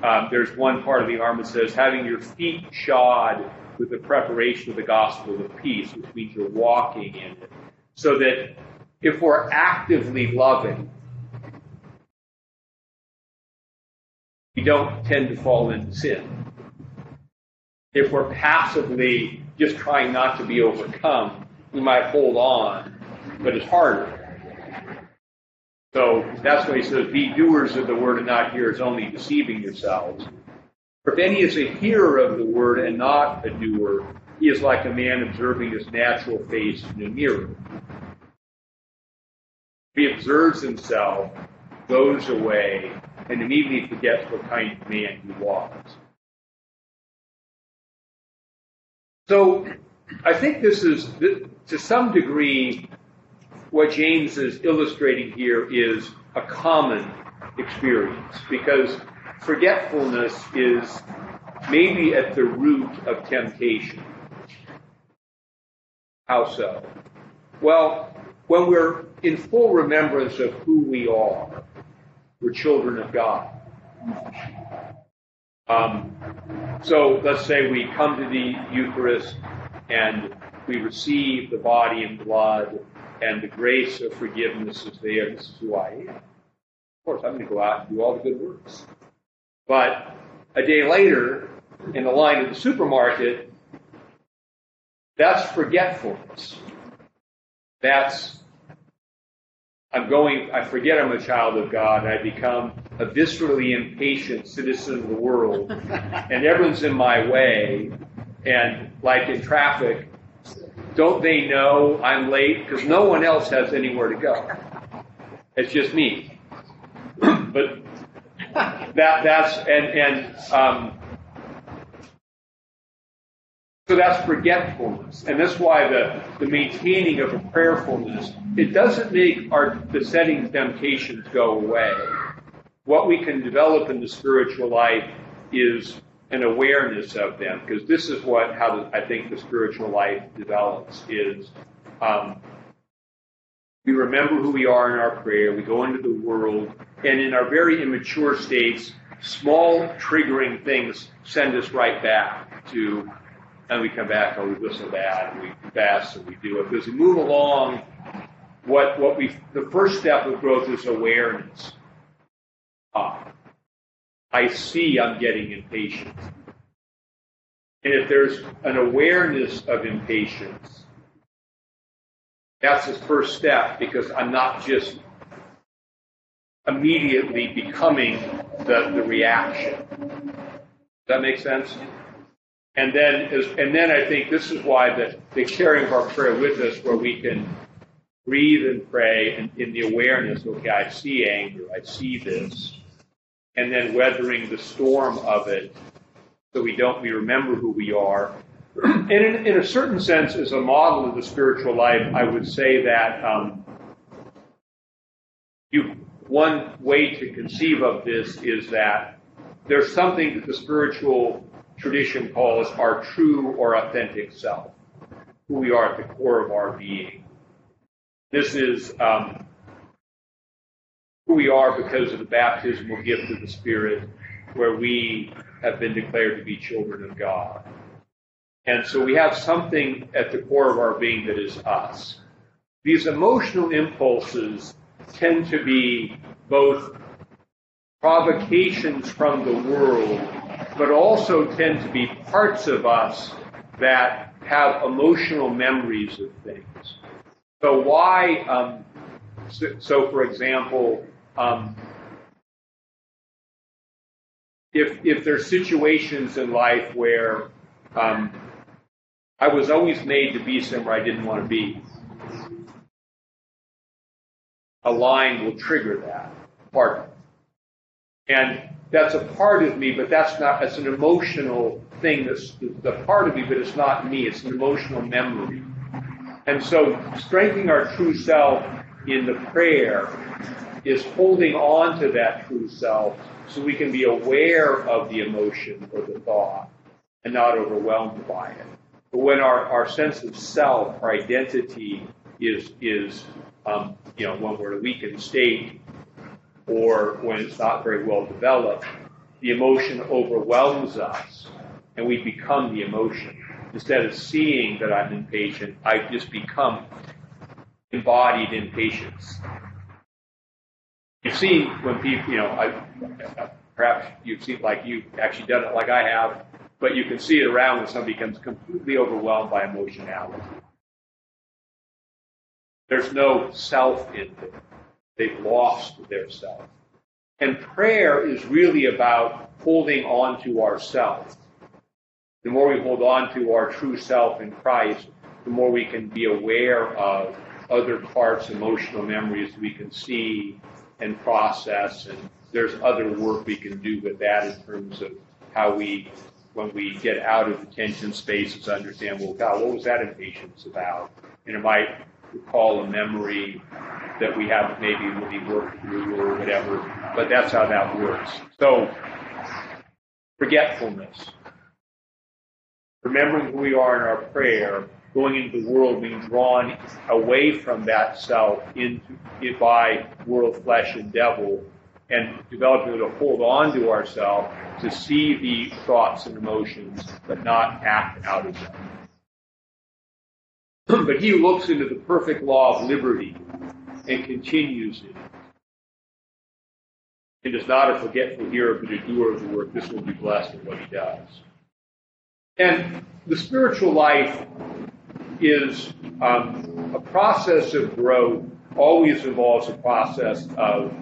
um, there's one part of the armor that says having your feet shod with the preparation of the gospel of peace, which means you're walking in it. So that if we're actively loving, we don't tend to fall into sin. If we're passively just trying not to be overcome, we might hold on, but it's harder. So that's why he says, Be doers of the word and not hearers only, deceiving yourselves. For if any is a hearer of the word and not a doer, he is like a man observing his natural face in a mirror. He observes himself, goes away, and immediately forgets what kind of man he was. So I think this is, to some degree, what James is illustrating here is a common experience because forgetfulness is maybe at the root of temptation. How so? Well, when we're in full remembrance of who we are, we're children of God. Um, so let's say we come to the Eucharist and we receive the body and blood and the grace of forgiveness is there. This is who I am. Of course, I'm going to go out and do all the good works. But a day later, in the line of the supermarket, that's forgetfulness. That's, I'm going, I forget I'm a child of God, I become a viscerally impatient citizen of the world, and everyone's in my way, and like in traffic, don't they know I'm late? Because no one else has anywhere to go. It's just me. but that that's and and um, so that's forgetfulness, and that's why the the maintaining of a prayerfulness it doesn't make our besetting temptations go away. What we can develop in the spiritual life is an awareness of them, because this is what how I think the spiritual life develops is. Um, we remember who we are in our prayer. We go into the world, and in our very immature states, small triggering things send us right back to, and we come back, oh, we whistle bad, and we fast, and we do it. Because we move along, what what we the first step of growth is awareness. Ah, I see I'm getting impatient. And if there's an awareness of impatience, that's the first step because I'm not just immediately becoming the, the reaction. Does that make sense? And then, and then I think this is why the, the carrying of our prayer with us, where we can breathe and pray in the awareness, okay, I see anger, I see this, and then weathering the storm of it so we don't, we remember who we are. And in, in a certain sense, as a model of the spiritual life, I would say that um, you, one way to conceive of this is that there's something that the spiritual tradition calls our true or authentic self, who we are at the core of our being. This is um, who we are because of the baptismal gift of the Spirit, where we have been declared to be children of God. And so we have something at the core of our being that is us. These emotional impulses tend to be both provocations from the world, but also tend to be parts of us that have emotional memories of things. So why, um, so, so, for example, um, if if there's situations in life where um, I was always made to be somewhere I didn't want to be, a line will trigger that part, and that's a part of me, but that's not. It's an emotional thing. That's the part of me, but it's not me. It's an emotional memory. And so strengthening our true self in the prayer is holding on to that true self so we can be aware of the emotion or the thought and not overwhelmed by it. But when our, our sense of self, our identity is, is um, you know, when we're in a weakened state or when it's not very well developed, the emotion overwhelms us and we become the emotion. Instead of seeing that I'm impatient, I just become embodied impatience. You've seen when people, you know, I, perhaps you've seen like you've actually done it like I have, but you can see it around when somebody becomes completely overwhelmed by emotionality. There's no self in them. They've lost their self. And prayer is really about holding on to ourselves. The more we hold on to our true self in Christ, the more we can be aware of other parts, emotional memories we can see and process. And there's other work we can do with that in terms of how we, when we get out of the tension spaces, understand, well, God, what was that impatience about? And it might recall a memory that we haven't maybe really worked through or whatever, but that's how that works. So, forgetfulness. Remembering who we are in our prayer, going into the world, being drawn away from that self into by world, flesh, and devil, and developing to hold on to ourselves to see the thoughts and emotions, but not act out of them. but he looks into the perfect law of liberty and continues it. And is not a forgetful hearer, but a doer of the work. This will be blessed in what he does. And the spiritual life is um, a process of growth, always involves a process of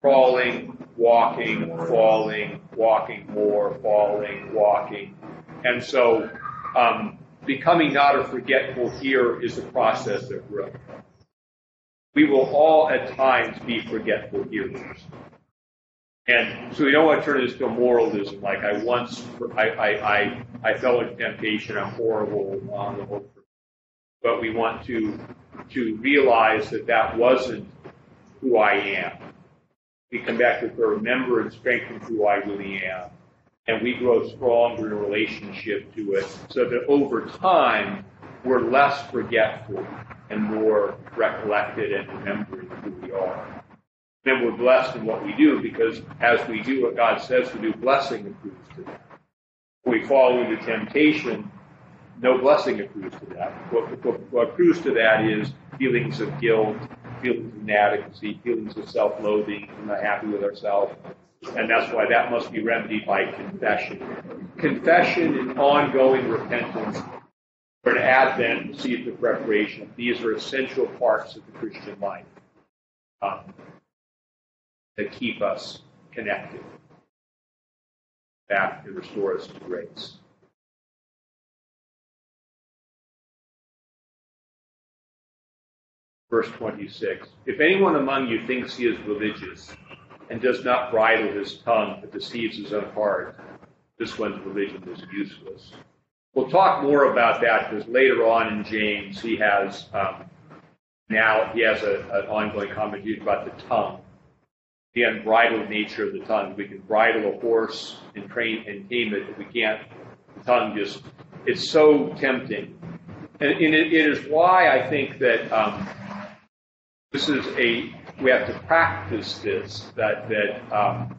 crawling, walking, falling, walking more, falling, walking. And so um, becoming not a forgetful hearer is a process of growth. We will all at times be forgetful hearers. And so we don't want to turn this to moralism, like I once, I, I, I, I fell into temptation, I'm horrible on the hook. But we want to, to realize that that wasn't who I am. We come back to remember and strengthen who I really am. And we grow stronger in a relationship to it so that over time, we're less forgetful and more recollected and remembering who we are then we're blessed in what we do because as we do what God says to do, blessing accrues to that. We fall into temptation, no blessing accrues to that. What, what, what accrues to that is feelings of guilt, feelings of inadequacy, feelings of self-loathing, not happy with ourselves. And that's why that must be remedied by confession. Confession and ongoing repentance for an Advent season of preparation. These are essential parts of the Christian life. Um, that keep us connected back and restore us to grace. Verse 26 If anyone among you thinks he is religious and does not bridle his tongue but deceives his own heart, this one's religion is useless. We'll talk more about that because later on in James he has um, now he has a, an ongoing commentary about the tongue the unbridled nature of the tongue. We can bridle a horse and train and tame it, but we can't. The tongue just, it's so tempting. And, and it, it is why I think that um, this is a, we have to practice this, that, that um,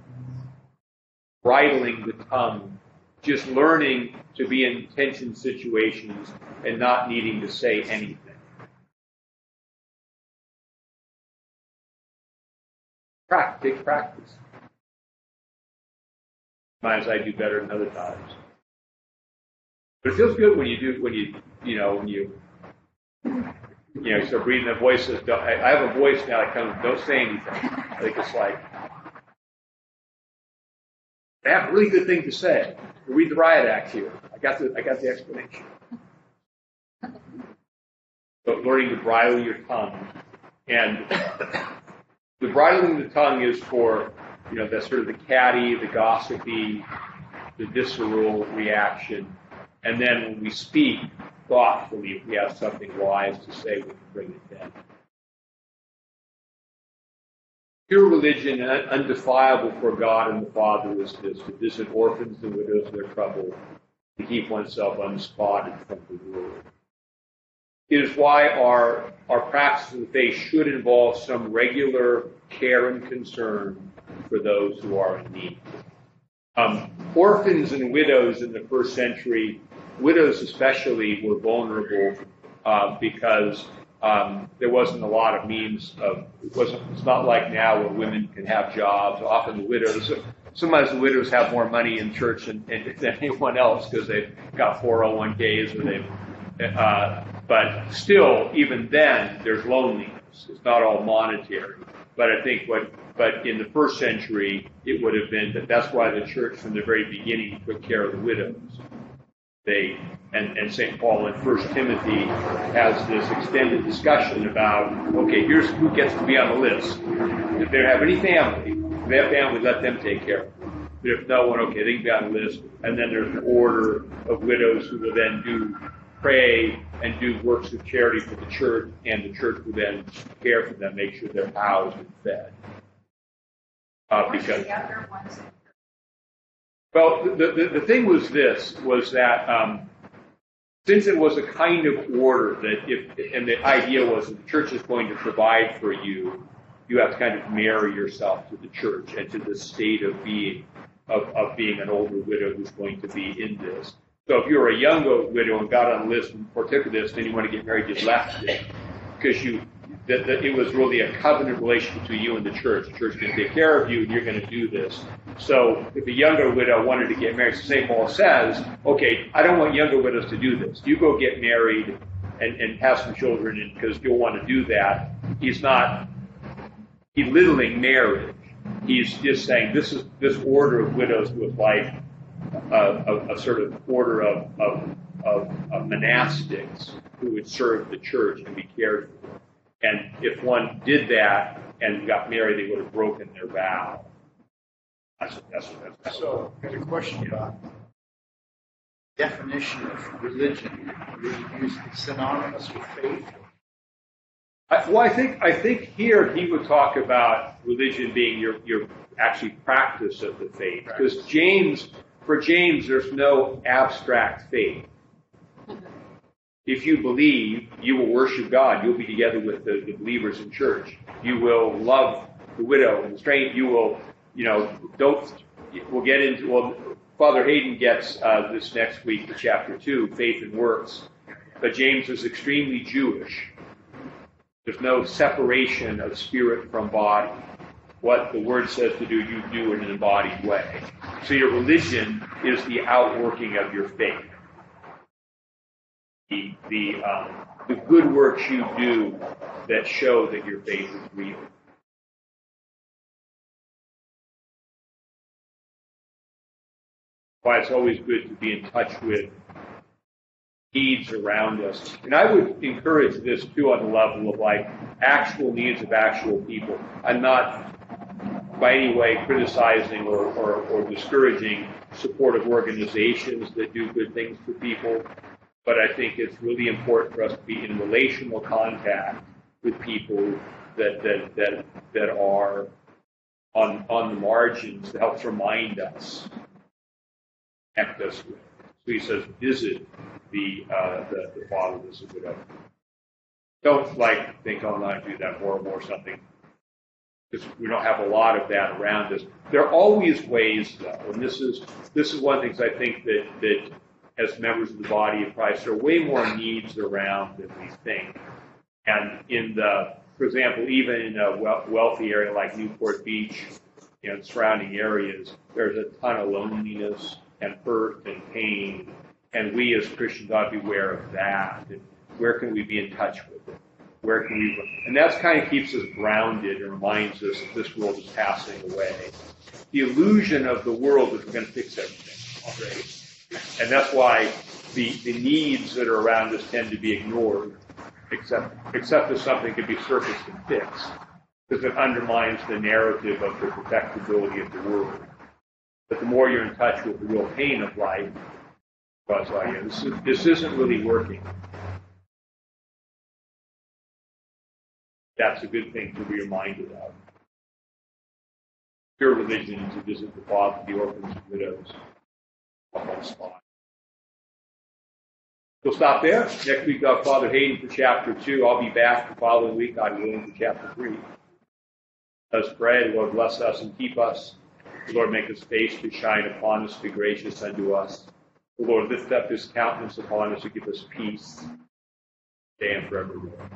bridling the tongue, just learning to be in tension situations and not needing to say anything. Take practice. Sometimes I do better than other times. But it feels good when you do, when you, you know, when you, you know, start reading the voices. I have a voice now that comes, don't say anything. I think it's like, I have a really good thing to say. Read the riot act here. I got the, I got the explanation. But learning to bridle your tongue and the bridling the tongue is for, you know, the sort of the catty, the gossipy, the visceral reaction. And then when we speak, thoughtfully. If we have something wise to say, we can bring it then. Pure religion, un- undefilable for God and the Father, is this to visit orphans and widows in their trouble, to keep oneself unspotted from the world. Is why our, our practice of the faith should involve some regular care and concern for those who are in need. Um, orphans and widows in the first century, widows especially, were vulnerable uh, because um, there wasn't a lot of means of. It wasn't. It's not like now where women can have jobs. Often the widows. Sometimes the widows have more money in church than, than anyone else because they've got 401ks or they've. Uh, but still, even then, there's loneliness. It's not all monetary. But I think what but in the first century, it would have been that that's why the church from the very beginning took care of the widows. They and, and St. Paul in First Timothy has this extended discussion about okay, here's who gets to be on the list. If they have any family, if they have family, let them take care of them. But if no one, okay, they can be on the list. And then there's an order of widows who will then do pray and do works of charity for the church, and the church will then care for them, make sure they're housed and fed. Uh, because The younger ones, well, the, the, the thing was this, was that um, since it was a kind of order that if, and the idea was that the church is going to provide for you, you have to kind of marry yourself to the church and to the state of being, of, of being an older widow who's going to be in this. So if you're a younger widow and got on the list and partook of this, then you want to get married, you left it. Because you, that, that it was really a covenant relationship between you and the church. The church can take care of you, and you're going to do this. So if a younger widow wanted to get married, St. Paul says, okay, I don't want younger widows to do this. You go get married and, and have some children because you'll want to do that. He's not belittling marriage. He's just saying this is this order of widows was like a, a, a sort of order of, of, of, of monastics who would serve the church and be cared for. And if one did that and got married, they would have broken their vow. That's, that's, that's, So, I got a question about definition of religion. We use it synonymous with faith. I, well, I think I think here he would talk about religion being your your actually practice of the faith, because James, for James, there's no abstract faith. If you believe, you will worship God. You'll be together with the, the believers in church. You will love the widow and the stranger. You will, you know, don't. We'll get into. Well, Father Hayden gets uh, this next week to chapter two, faith and works. But James is extremely Jewish. There's no separation of spirit from body. What the word says to do, you do in an embodied way. So your religion is the outworking of your faith. The, the, um, the good works you do that show that your faith is real. Why it's always good to be in touch with needs around us. And I would encourage this too on the level of like actual needs of actual people. I'm not by any way criticizing or, or, or discouraging supportive organizations that do good things for people, but I think it's really important for us to be in relational contact with people that that that, that are on on the margins that helps remind us, connect us with. So he says, visit the, uh, the, the fatherless and widow. Don't like think, oh, no, I do that horrible or something. Because we don't have a lot of that around us. There are always ways, though, and this is this is one of the things I think that that as members of the body of Christ, there are way more needs around than we think. And in the, for example, even in a wealthy area like Newport Beach, know, surrounding areas, there's a ton of loneliness and hurt and pain and we as Christians ought to be aware of that. And where can we be in touch with it? Where can we? And that kind of keeps us grounded and reminds us that this world is passing away. The illusion of the world is we're going to fix everything already. And that's why the, the needs that are around us tend to be ignored, except, except as something can be surfaced and fixed, because it undermines the narrative of the perfectibility of the world. But the more you're in touch with the real pain of life, God's like, this, is, this isn't really working. That's a good thing to be reminded of. Pure religion is to visit the father, the orphans, and widows. one spot. We'll stop there. Next week, uh, Father Hayden for chapter two. I'll be back the following week, God willing, for chapter three. Let us pray. Lord, bless us and keep us. The Lord, make his face to shine upon us, be gracious unto us. The Lord, lift up his countenance upon us and give us peace, today and forevermore.